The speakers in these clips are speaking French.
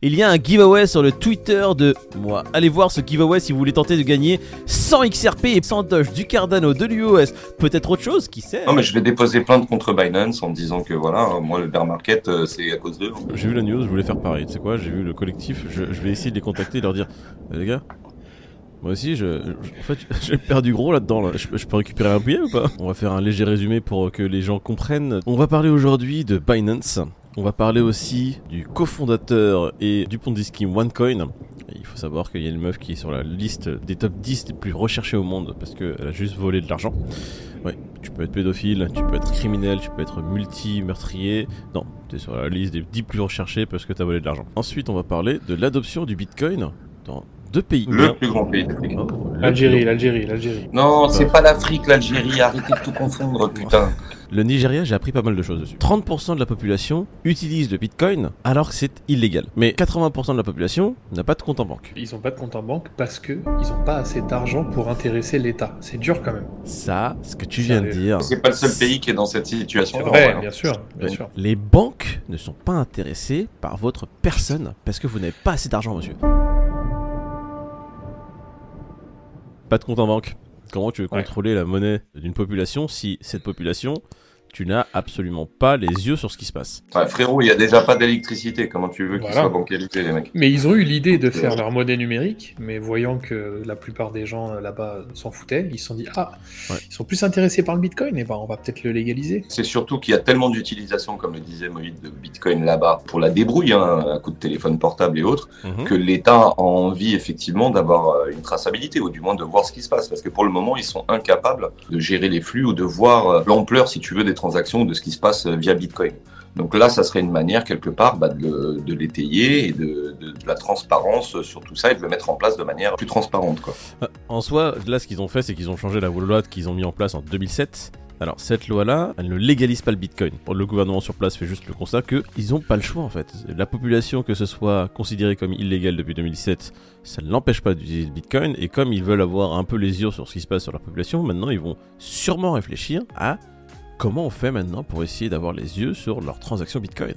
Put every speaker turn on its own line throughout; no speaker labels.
Il y a un giveaway sur le Twitter de moi. Allez voir ce giveaway si vous voulez tenter de gagner 100 XRP et 100 Doge, du Cardano, de l'UOS, peut-être autre chose, qui sait
Non, mais je vais déposer plainte contre Binance en disant que voilà, moi le bear market, euh, c'est à cause d'eux.
J'ai vu la news, je voulais faire pareil. Tu sais quoi, j'ai vu le collectif, je, je vais essayer de les contacter et leur dire Eh, Les gars, moi aussi, je, je- en fait, j'ai perdu gros là-dedans. Là. Je, je peux récupérer un billet ou pas? On va faire un léger résumé pour que les gens comprennent. On va parler aujourd'hui de Binance. On va parler aussi du cofondateur et du Ponzi scheme OneCoin. Il faut savoir qu'il y a une meuf qui est sur la liste des top 10 les plus recherchés au monde parce qu'elle a juste volé de l'argent. Ouais, tu peux être pédophile, tu peux être criminel, tu peux être multi-meurtrier. Non, tu es sur la liste des 10 plus recherchés parce que tu as volé de l'argent. Ensuite, on va parler de l'adoption du Bitcoin dans deux pays.
Le plus grand pays d'Afrique.
Oh,
L'Algérie, l'Algérie, l'Algérie.
Non, c'est pas l'Afrique, l'Algérie, arrêtez de tout confondre, putain.
Le Nigeria, j'ai appris pas mal de choses dessus. 30% de la population utilise le Bitcoin alors que c'est illégal. Mais 80% de la population n'a pas de compte en banque.
Ils ont pas de compte en banque parce que ils ont pas assez d'argent pour intéresser l'État. C'est dur quand même.
Ça, ce que tu viens de dire.
C'est pas le seul pays qui est dans cette situation.
C'est vrai, bien sûr, bien sûr.
Les banques ne sont pas intéressées par votre personne parce que vous n'avez pas assez d'argent, monsieur. Pas de compte en banque. Comment tu veux
Ouais.
contrôler la monnaie d'une population si cette population, tu n'as absolument pas les yeux sur ce qui se passe
Ouais, frérot, il y a déjà pas d'électricité. Comment tu veux qu'ils
Voilà.
soient bancarisés, les mecs
Mais ils ont eu l'idée de
Donc,
faire
euh,
leur monnaie numérique, mais voyant que la plupart des gens euh, là-bas s'en foutaient, ils se sont dit ah,
Ouais.
ils sont plus intéressés par le Bitcoin, et ben on va peut-être le légaliser.
C'est surtout qu'il y a tellement d'utilisation, comme le disait Moïse, de Bitcoin là-bas pour la débrouille, hein, à coup de téléphone portable et autres,
Mhm.
que l'État a envie effectivement d'avoir euh, une traçabilité, ou du moins de voir ce qui se passe. Parce que pour le moment, ils sont incapables de gérer les flux ou de voir euh, l'ampleur, si tu veux, des transactions de ce qui se passe euh, via Bitcoin. Donc là, ça serait une manière, quelque part, bah, de, l'étayer et de, la transparence sur tout ça et de le mettre en place de manière plus transparente.
Euh, En soi, là, ce qu'ils ont fait, c'est qu'ils ont changé la loi qu'ils ont mis en place en 2007. Alors, cette loi-là, elle ne légalise pas le bitcoin. Le gouvernement sur place fait juste le constat qu'ils n'ont pas le choix, en fait. La population, que ce soit considérée comme illégale depuis 2007, ça ne l'empêche pas d'utiliser le bitcoin. Et comme ils veulent avoir un peu les yeux sur ce qui se passe sur la population, maintenant, ils vont sûrement réfléchir à comment on fait maintenant pour essayer d'avoir les yeux sur leurs transactions bitcoin?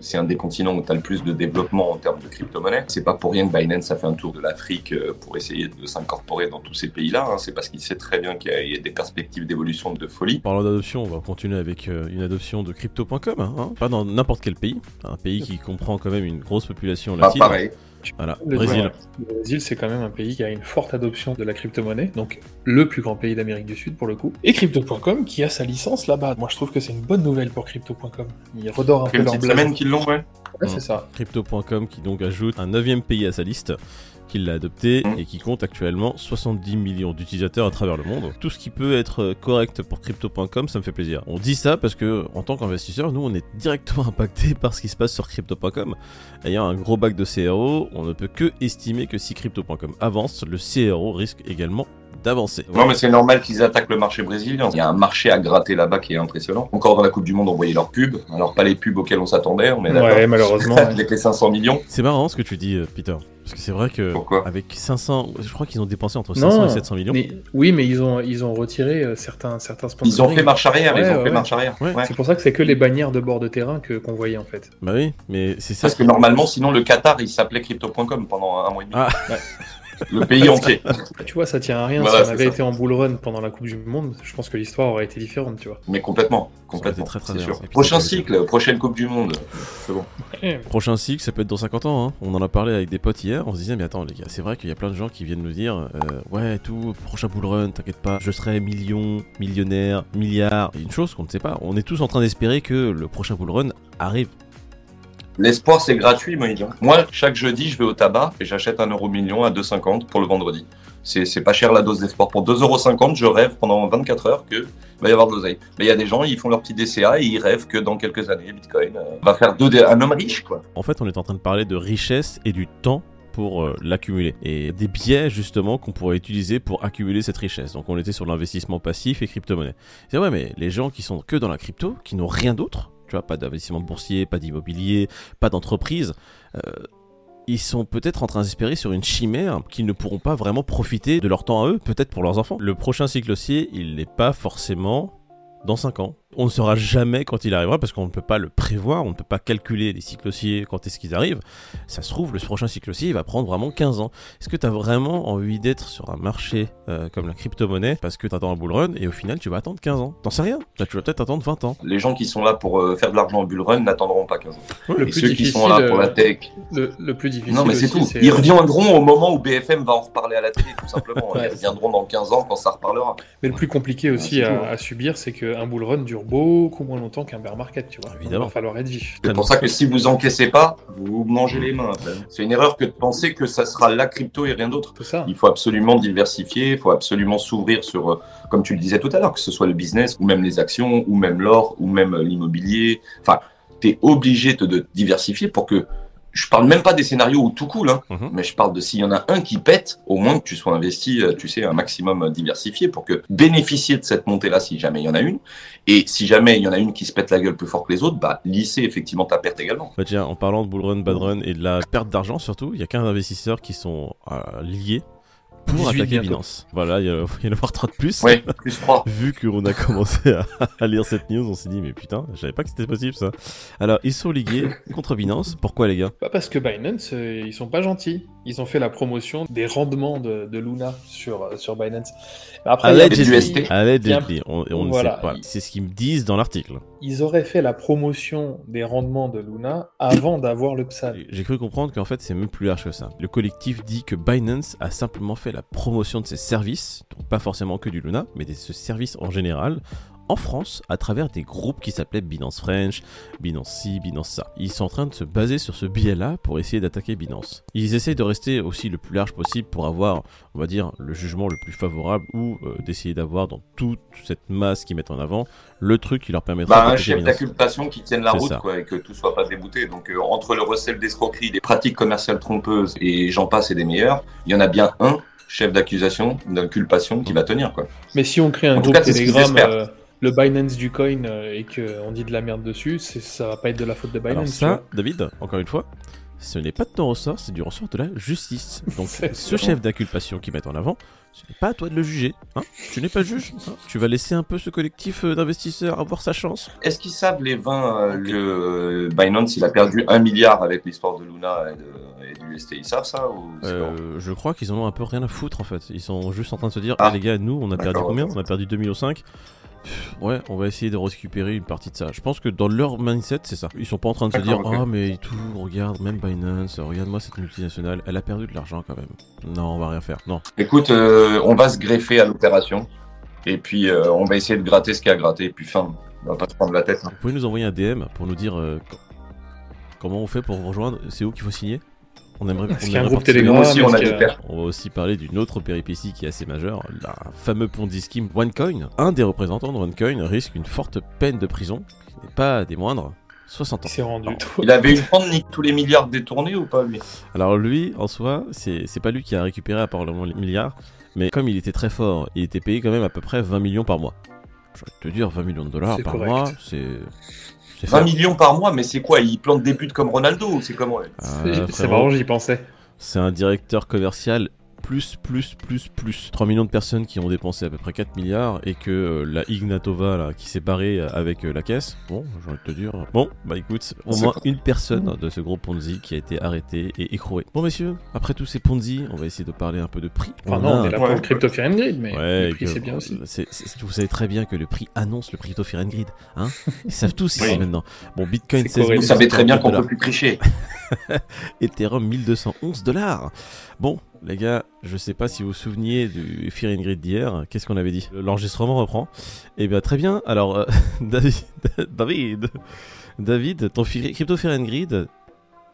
C'est un des continents où tu as le plus de développement en termes de crypto-monnaie. C'est pas pour rien que Binance a fait un tour de l'Afrique euh, pour essayer de s'incorporer dans tous ces pays-là. hein. C'est parce qu'il sait très bien qu'il y a- il y a des perspectives d'évolution de folie.
Parlant d'adoption, on va continuer avec euh, une adoption de crypto.com, hein, pas dans n'importe quel pays, un pays qui comprend quand même une grosse population
Pas
latine. Voilà,
Le
Brésil.
Le Brésil, c'est quand même un pays qui a une forte adoption de la crypto-monnaie, donc le plus grand pays d'Amérique du Sud pour le coup. Et Crypto.com qui a sa licence là-bas. Moi, je trouve que c'est une bonne nouvelle pour Crypto.com. Ils redorent un peu leur
semaine qu'ils l'ont, ouais.
Ouais, c'est ça.
Crypto.com qui donc ajoute un neuvième pays à sa liste, qui l'a adopté
Mm.
et qui compte actuellement 70 millions d'utilisateurs à travers le monde. Tout ce qui peut être euh, correct pour Crypto.com, ça me fait plaisir. On dit ça parce que en tant qu'investisseur, nous on est directement impacté par ce qui se passe sur Crypto.com. Ayant un gros bac de CRO, on ne peut que estimer que si Crypto.com avance, le CRO risque également d'avancer.
Non, mais c'est normal qu'ils attaquent le marché brésilien. Il y a un marché à gratter là-bas qui est impressionnant. Encore dans la Coupe du Monde, on voyait leurs pubs. Alors, pas les pubs auxquelles on s'attendait, on est d'accord.
Ouais, malheureusement. ouais.
Avec les 500 millions.
C'est marrant ce que tu dis, euh, Peter. Parce que c'est vrai que
Pourquoi?
avec 500, je crois qu'ils ont dépensé entre 500
Non,
et 700 millions.
Mais, oui, mais ils ont, ils ont retiré euh, certains, certains sponsors.
Ils ont fait marche arrière, ils ont
ouais,
fait marche arrière.
Ouais.
Ouais.
C'est pour ça que c'est que les bannières de bord de terrain que qu'on voyait en fait.
Bah oui, mais c'est ça.
Parce que normalement, sinon, le Qatar, il s'appelait crypto.com pendant un mois et demi.
Ah.
Le pays entier.
Tu vois, ça tient à rien.
Voilà,
si on avait
ça.
été en bull run pendant la Coupe du Monde, je pense que l'histoire aurait été différente, tu vois.
Mais complètement. Complètement.
très, très
sûr. Prochain cycle, prochaine Coupe du Monde. C'est bon.
Prochain cycle, ça peut être dans 50 ans. Hein. On en a parlé avec des potes hier. On se disait, mais attends, les gars, c'est vrai qu'il y a plein de gens qui viennent nous dire euh, Ouais, tout, prochain bull run, t'inquiète pas, je serai million, millionnaire, milliard. Et une chose qu'on ne sait pas, on est tous en train d'espérer que le prochain bull run arrive.
L'espoir, c'est gratuit, hein. Moi, chaque jeudi, je vais au tabac et j'achète un euro million à 2,50 pour le vendredi. C'est pas cher la dose d'espoir. Pour 2,50€, je rêve pendant 24 heures que va y avoir de l'oseille. Mais il y a des gens, ils font leur petit DCA et ils rêvent que dans quelques années, Bitcoin euh, va faire deux un homme riche, quoi.
En fait, on est en train de parler de richesse et du temps pour euh, l'accumuler. Et des biais, justement, qu'on pourrait utiliser pour accumuler cette richesse. Donc, on était sur l'investissement passif et crypto-monnaie. C'est vrai, mais les gens qui sont que dans la crypto, qui n'ont rien d'autre, tu vois, pas d'investissement boursier, pas d'immobilier, pas d'entreprise, euh, ils sont peut-être en train d'espérer sur une chimère qu'ils ne pourront pas vraiment profiter de leur temps à eux, peut-être pour leurs enfants. Le prochain cycle haussier, il n'est pas forcément dans 5 ans. On ne saura jamais quand il arrivera parce qu'on ne peut pas le prévoir, on ne peut pas calculer les cycles haussiers quand est-ce qu'ils arrivent. Ça se trouve, le prochain cycle haussier il va prendre vraiment 15 ans. Est-ce que tu as vraiment envie d'être sur un marché euh, comme la crypto-monnaie parce que tu attends un bull run et au final tu vas attendre 15 ans? T'en sais rien Tu vas peut-être attendre 20 ans.
Les gens qui sont là pour euh, faire de l'argent en bull run n'attendront pas 15 ans.
Le
et
plus
ceux qui sont
difficile,
là pour la
euh,
tech.
Le, le plus difficile.
Non, mais c'est tout. Ils reviendront au moment où BFM va en reparler à la télé, tout simplement.
Ouais,
Ils reviendront dans 15 ans quand ça reparlera.
Mais le plus compliqué aussi à, à subir, c'est qu'un bull run dure beaucoup moins longtemps qu'un bear market, tu vois.
Évidemment.
Il va falloir être vif.
C'est pour ça que si vous encaissez pas, vous vous mangez les mains. C'est une erreur que de penser que ça sera la crypto et rien d'autre. Il faut absolument diversifier, il faut absolument s'ouvrir sur, euh, comme tu le disais tout à l'heure, que ce soit le business, ou même les actions, ou même l'or, ou même euh, l'immobilier. Enfin, tu es obligé de, de diversifier pour que. Je parle même pas des scénarios où tout coule, hein,
Mhm.
mais je parle de s'il y en a un qui pète, au moins que tu sois investi, euh, tu sais, un maximum diversifié pour que bénéficier de cette montée-là si jamais il y en a une. Et si jamais il y en a une qui se pète la gueule plus fort que les autres, bah, lisser effectivement ta perte également.
Bah tiens, en parlant de bull run, bad run et de la perte d'argent surtout, il y a 15 investisseurs qui sont euh, liés pour
18
attaquer
bientôt.
Binance. Voilà, il y, a- il y en a avoir 30 de plus.
Ouais, plus 3.
Vu qu'on a commencé à, à lire cette news, on s'est dit mais putain, je savais pas que c'était possible ça. Alors ils sont ligués contre Binance. Pourquoi les gars?
Pas parce que Binance, euh, ils sont pas gentils. Ils ont fait la promotion des rendements de, de Luna sur, euh, sur Binance. Après, y a des-
Allegedly.
Allegedly, on, on ne
Voilà.
sait pas. C'est ce qu'ils me disent dans l'article.
ils auraient fait la promotion des rendements de Luna avant d'avoir le PSAN.
J'ai cru comprendre qu'en fait c'est même plus large que ça. Le collectif dit que Binance a simplement fait la promotion de ses services, donc pas forcément que du Luna, mais de ce service en général, en France à travers des groupes qui s'appelaient Binance French, Binance ci, Binance ça. Ils sont en train de se baser sur ce biais-là pour essayer d'attaquer Binance. Ils essayent de rester aussi le plus large possible pour avoir, on va dire, le jugement le plus favorable ou euh, d'essayer d'avoir dans toute cette masse qu'ils mettent en avant le truc qui leur permettra
Bah, un chef
Binance.
d'inculpation qui tienne la route quoi, et que tout soit pas débouté. Donc euh, entre le recel d'escroquerie, des pratiques commerciales trompeuses et j'en passe et des meilleurs, il y en a bien un chef d'accusation, d'inculpation qui va tenir quoi.
Mais si on crée un
En
groupe
cas,
Telegram, euh, le Binance du coin, euh, et qu'on dit de la merde dessus, c'est- ça va pas être de la faute de Binance.
Alors ça. David, encore une fois, ce n'est pas de ton ressort, c'est du ressort de la justice. Donc ce chef d'inculpation qu'ils mettent en avant, ce n'est pas à toi de le juger. Hein tu n'es pas juge. hein. tu vas laisser un peu ce collectif euh, d'investisseurs avoir sa chance.
Est-ce qu'ils savent les 20 euh, que euh, Binance il a perdu un milliard avec l'histoire de Luna et, de, et du Ils savent ça ou
Euh, je crois qu'ils en ont un peu rien à foutre en fait. Ils sont juste en train de se dire,
Ah.
ah, les gars, nous on a perdu combien? On a perdu 2 millions Ouais, on va essayer de récupérer une partie de ça. Je pense que dans leur mindset, c'est ça. Ils sont pas en train de se dire, ah mais tout, regarde, même Binance, regarde-moi cette multinationale, elle a perdu de l'argent quand même. Non, on va rien faire. Non.
Écoute, euh, on va se greffer à l'opération et puis euh, on va essayer de gratter ce qu'il y a à gratter et puis fin. On va pas se prendre la tête. hein.
Vous pouvez nous envoyer un DM pour nous dire euh, co- comment on fait pour vous rejoindre C'est où qu'il faut signer? On aimerait. On
qu'il y a un
aimerait
groupe Telegram
aussi, on a des
a-
va aussi parler d'une autre péripétie qui est assez majeure, la fameux Ponzi scheme OneCoin. Un des représentants de OneCoin risque une forte peine de prison, qui n'est pas des moindres, 60 ans.
Il rendu.
Il avait eu le temps de niquer tous les milliards détournés ou pas lui?
Alors lui, en soi, c'est pas lui qui a récupéré apparemment les milliards, mais comme il était très fort, il était payé quand même à peu près 20 millions par mois. Je vais te dire, 20 millions de dollars par
correct.
mois, c'est... c'est
20
fort.
millions par mois, mais c'est quoi Il plante des buts comme Ronaldo ou c'est comment
Ah,
C'est marrant, j'y pensais.
C'est un directeur commercial plus, plus, plus, plus. 3 millions de personnes qui ont dépensé à peu près 4 milliards et que euh, la Ignatova là, qui s'est barrée euh, avec euh, la caisse. Bon, j'ai envie de te dire. Bon, bah écoute, au
C'est
moins
pas-
une personne de ce gros Ponzi qui a été arrêtée et écrouée. Bon, messieurs, après tous ces Ponzi, on va essayer de parler un peu de prix.
Enfin,
On
non,
a
on est là pour
Ouais.
le Crypto Fear and Greed, mais
Ouais,
le prix c'est bien aussi.
vous savez très bien que le prix annonce le Crypto Fear and Greed. Hein Ils savent tous ici
Oui.
maintenant. Bon, Bitcoin,
C'est
16
correct.
Vous savez très bien qu'on peut plus tricher.
Ethereum 1211 dollars. Bon, les gars, je sais pas si vous vous souveniez du Fear and Greed d'hier. Qu'est-ce qu'on avait dit L'enregistrement reprend. Eh bien, très bien. Alors, euh, David, David, ton Crypto Fear Greed,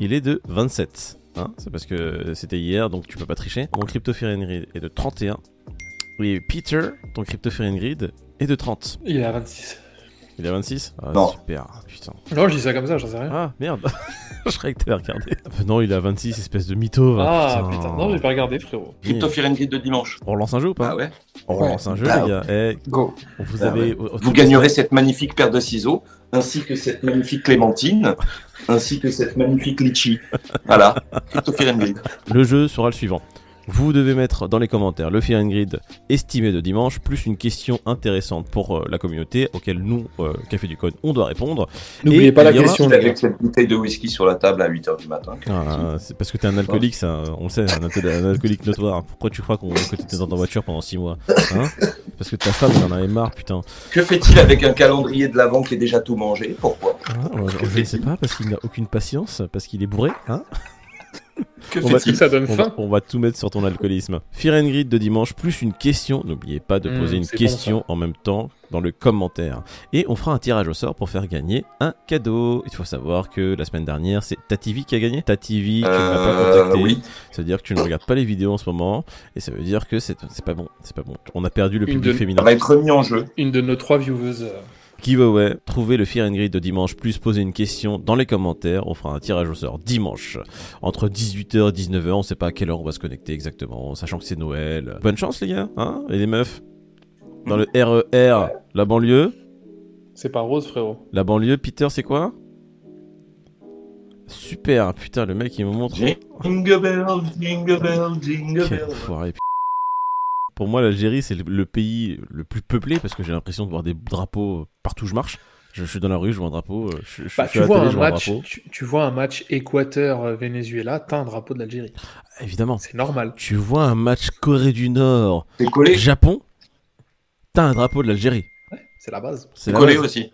il est de 27. Hein C'est parce que c'était hier, donc tu peux pas tricher. Mon Crypto Fear and Greed est de 31. Et Peter, ton Crypto Fear Greed, est de 30.
Il est à 26.
Il est à 26 Ah,
Non.
super, putain.
Non, je dis ça comme ça, j'en sais rien.
Ah, merde. je croyais que t'avais regardé. Non, il est à 26, espèce de mytho.
Ah, putain, non, j'ai pas regardé, frérot.
Crypto Fear and Greed de dimanche.
On relance un jeu ou pas
Ah ouais
On
Ouais.
relance un jeu,
Ah,
les gars. Eh,
Go.
vous
Ah
avez.
Vous gagnerez cette magnifique paire de ciseaux, ainsi que cette magnifique clémentine, ainsi que cette magnifique litchi. Voilà, Crypto Fear and Greed.
Le jeu sera le suivant. Vous devez mettre dans les commentaires le Fear and Grid estimé de dimanche, plus une question intéressante pour euh, la communauté auquel nous, euh, Café du Code, on doit répondre.
N'oubliez pas la
aura-
question, les gars.
Avec cette bouteille de whisky sur la table à 8h du matin.
Ah, c'est parce que t'es un alcoolique, ça, on le sait, un, un alcoolique notoire. Pourquoi tu crois qu'on que t'étais dans ta voiture pendant 6 mois hein? Parce que ta femme, elle en avait marre, putain.
Que fait-il avec un calendrier de l'avant qui est déjà tout mangé? Pourquoi?
Ah, je ne sais pas, parce qu'il n'a aucune patience, parce qu'il est bourré, hein?
Que
On va-
fait-il
Ça donne
on va,
faim.
on va tout mettre sur ton alcoolisme. Fear and Grid de dimanche, plus une question. N'oubliez pas de
Mmh,
poser une
bon,
question en même temps dans le commentaire. Et on fera un tirage au sort pour faire gagner un cadeau. Il faut savoir que la semaine dernière, c'est Tativi qui a gagné. Tativi, tu ne m'as pas
Euh,
contacté.
oui.
Ça veut dire que tu ne regardes pas les vidéos en ce moment. Et ça veut dire que c'est pas bon. C'est pas bon. On a perdu le
Une
public
de-
féminin.
Ça va être remis en jeu.
Une de nos trois vieweuses.
Giveaway, trouvez le Fear and Grid de dimanche, plus poser une question dans les commentaires. On fera un tirage au sort dimanche, entre 18h et 19h. On sait pas à quelle heure on va se connecter exactement, sachant que c'est Noël. Bonne chance, les gars, hein Et les meufs Dans le RER, la banlieue
C'est pas rose, frérot.
La banlieue, Peter, c'est quoi? Super, putain, le mec il me montre.
Jingle bell, jingle bell, jingle bell.
enfoiré, putain. Pour moi, l'Algérie, c'est le, le pays le plus peuplé parce que j'ai l'impression de voir des drapeaux partout où je marche. Je, je suis dans la rue, je vois un drapeau. Je, je,
Bah,
je suis
tu,
à la
vois
télé,
un
je vois un
match, tu, tu vois un match Équateur-Venezuela, t'as un drapeau de l'Algérie.
Évidemment.
C'est normal.
Tu vois un match Corée du Nord,
C'est collé,
Japon, t'as un drapeau de l'Algérie.
C'est la base.
C'est
collé
base.
aussi.